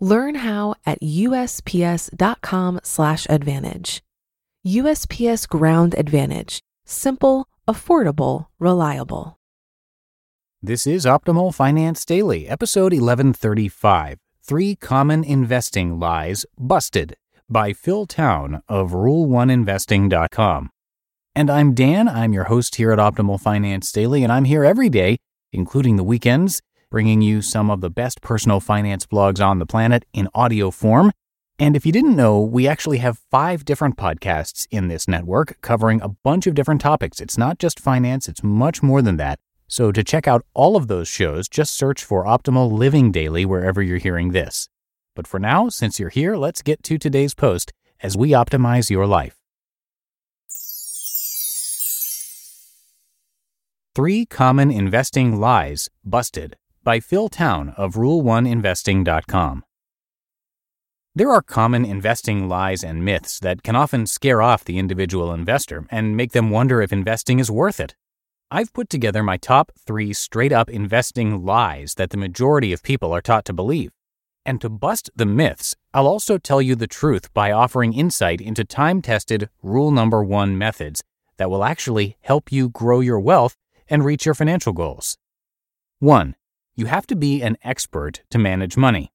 Learn how at usps.com/advantage. USPS Ground Advantage: simple, affordable, reliable. This is Optimal Finance Daily, episode 1135 Three Common Investing Lies Busted by Phil Town of Rule1Investing.com. And I'm Dan. I'm your host here at Optimal Finance Daily, and I'm here every day, including the weekends bringing you some of the best personal finance blogs on the planet in audio form. And if you didn't know, we actually have five different podcasts in this network covering a bunch of different topics. It's not just finance, it's much more than that. So to check out all of those shows, just search for Optimal Living Daily wherever you're hearing this. But for now, since you're here, let's get to today's post as we optimize your life. Three Common Investing Lies Busted by Phil Town of Rule1Investing.com. There are common investing lies and myths that can often scare off the individual investor and make them wonder if investing is worth it. I've put together my top three straight up investing lies that the majority of people are taught to believe. And to bust the myths, I'll also tell you the truth by offering insight into time tested rule number one methods that will actually help you grow your wealth and reach your financial goals. 1 you have to be an expert to manage money.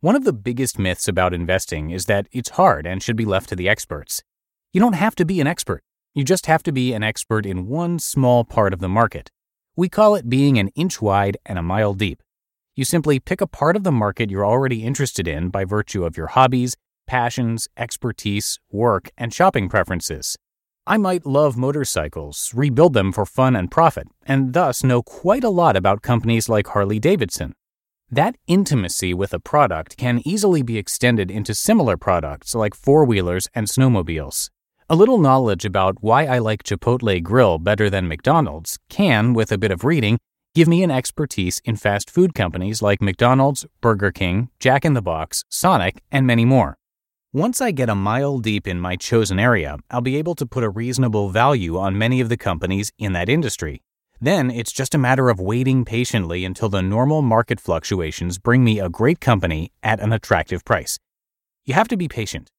One of the biggest myths about investing is that it's hard and should be left to the experts. You don't have to be an expert. You just have to be an expert in one small part of the market. We call it being an inch wide and a mile deep. You simply pick a part of the market you're already interested in by virtue of your hobbies, passions, expertise, work, and shopping preferences. I might love motorcycles, rebuild them for fun and profit, and thus know quite a lot about companies like Harley Davidson. That intimacy with a product can easily be extended into similar products like four wheelers and snowmobiles. A little knowledge about why I like Chipotle Grill better than McDonald's can, with a bit of reading, give me an expertise in fast food companies like McDonald's, Burger King, Jack in the Box, Sonic, and many more. Once I get a mile deep in my chosen area, I'll be able to put a reasonable value on many of the companies in that industry. Then it's just a matter of waiting patiently until the normal market fluctuations bring me a great company at an attractive price. You have to be patient.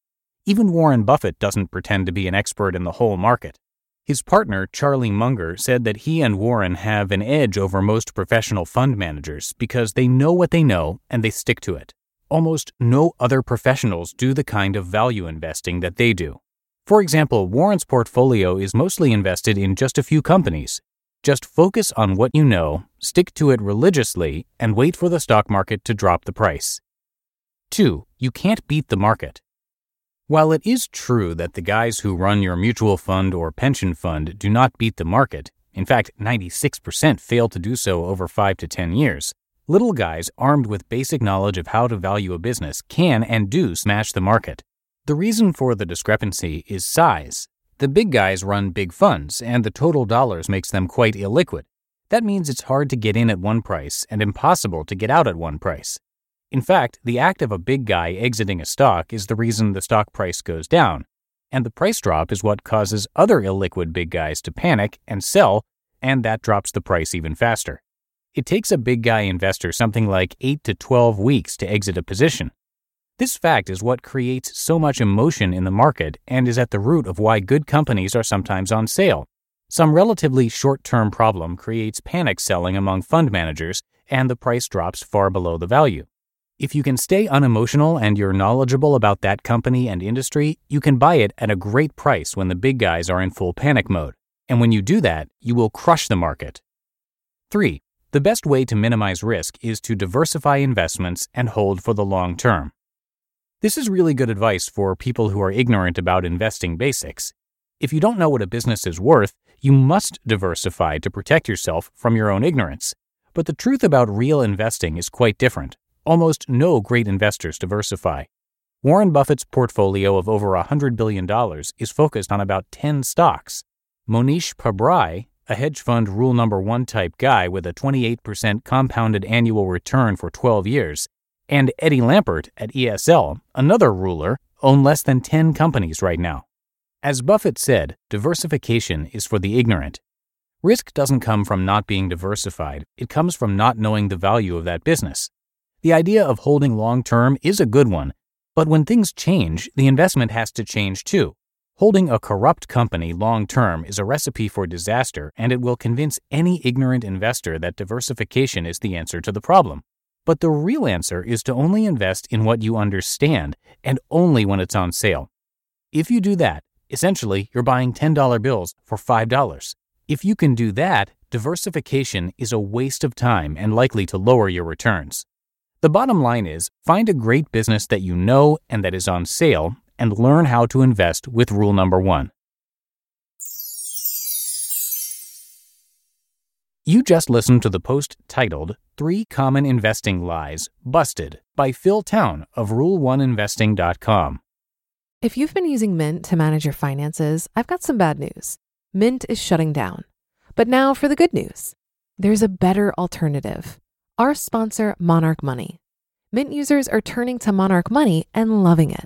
Even Warren Buffett doesn't pretend to be an expert in the whole market. His partner, Charlie Munger, said that he and Warren have an edge over most professional fund managers because they know what they know and they stick to it. Almost no other professionals do the kind of value investing that they do. For example, Warren's portfolio is mostly invested in just a few companies. Just focus on what you know, stick to it religiously, and wait for the stock market to drop the price. 2. You can't beat the market. While it is true that the guys who run your mutual fund or pension fund do not beat the market, in fact, 96% fail to do so over 5 to 10 years, Little guys armed with basic knowledge of how to value a business can and do smash the market. The reason for the discrepancy is size. The big guys run big funds, and the total dollars makes them quite illiquid. That means it's hard to get in at one price and impossible to get out at one price. In fact, the act of a big guy exiting a stock is the reason the stock price goes down, and the price drop is what causes other illiquid big guys to panic and sell, and that drops the price even faster. It takes a big guy investor something like 8 to 12 weeks to exit a position. This fact is what creates so much emotion in the market and is at the root of why good companies are sometimes on sale. Some relatively short term problem creates panic selling among fund managers, and the price drops far below the value. If you can stay unemotional and you're knowledgeable about that company and industry, you can buy it at a great price when the big guys are in full panic mode. And when you do that, you will crush the market. 3. The best way to minimize risk is to diversify investments and hold for the long term. This is really good advice for people who are ignorant about investing basics. If you don't know what a business is worth, you must diversify to protect yourself from your own ignorance. But the truth about real investing is quite different. almost no great investors diversify. Warren Buffett's portfolio of over $100 billion is focused on about 10 stocks. Mohnish Pabrai, a hedge fund rule number one type guy with a 28% compounded annual return for 12 years, and Eddie Lampert at ESL, another ruler, own less than 10 companies right now. As Buffett said, diversification is for the ignorant. Risk doesn't come from not being diversified, it comes from not knowing the value of that business. The idea of holding long term is a good one, but when things change, the investment has to change too. Holding a corrupt company long term is a recipe for disaster, and it will convince any ignorant investor that diversification is the answer to the problem. But the real answer is to only invest in what you understand and only when it's on sale. If you do that, essentially you're buying $10 bills for $5. If you can do that, diversification is a waste of time and likely to lower your returns. The bottom line is find a great business that you know and that is on sale and learn how to invest with rule number one. You just listened to the post titled Three Common Investing Lies Busted by Phil Town of Rule1Investing.com. If you've been using Mint to manage your finances, I've got some bad news. Mint is shutting down. But now for the good news there's a better alternative. Our sponsor, Monarch Money. Mint users are turning to Monarch Money and loving it.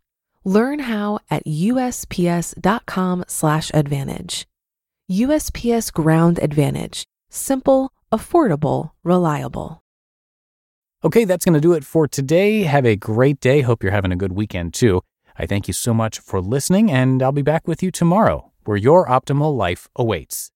Learn how at USPS.com/slash advantage. USPS Ground Advantage. Simple, affordable, reliable. Okay, that's going to do it for today. Have a great day. Hope you're having a good weekend too. I thank you so much for listening, and I'll be back with you tomorrow, where your optimal life awaits.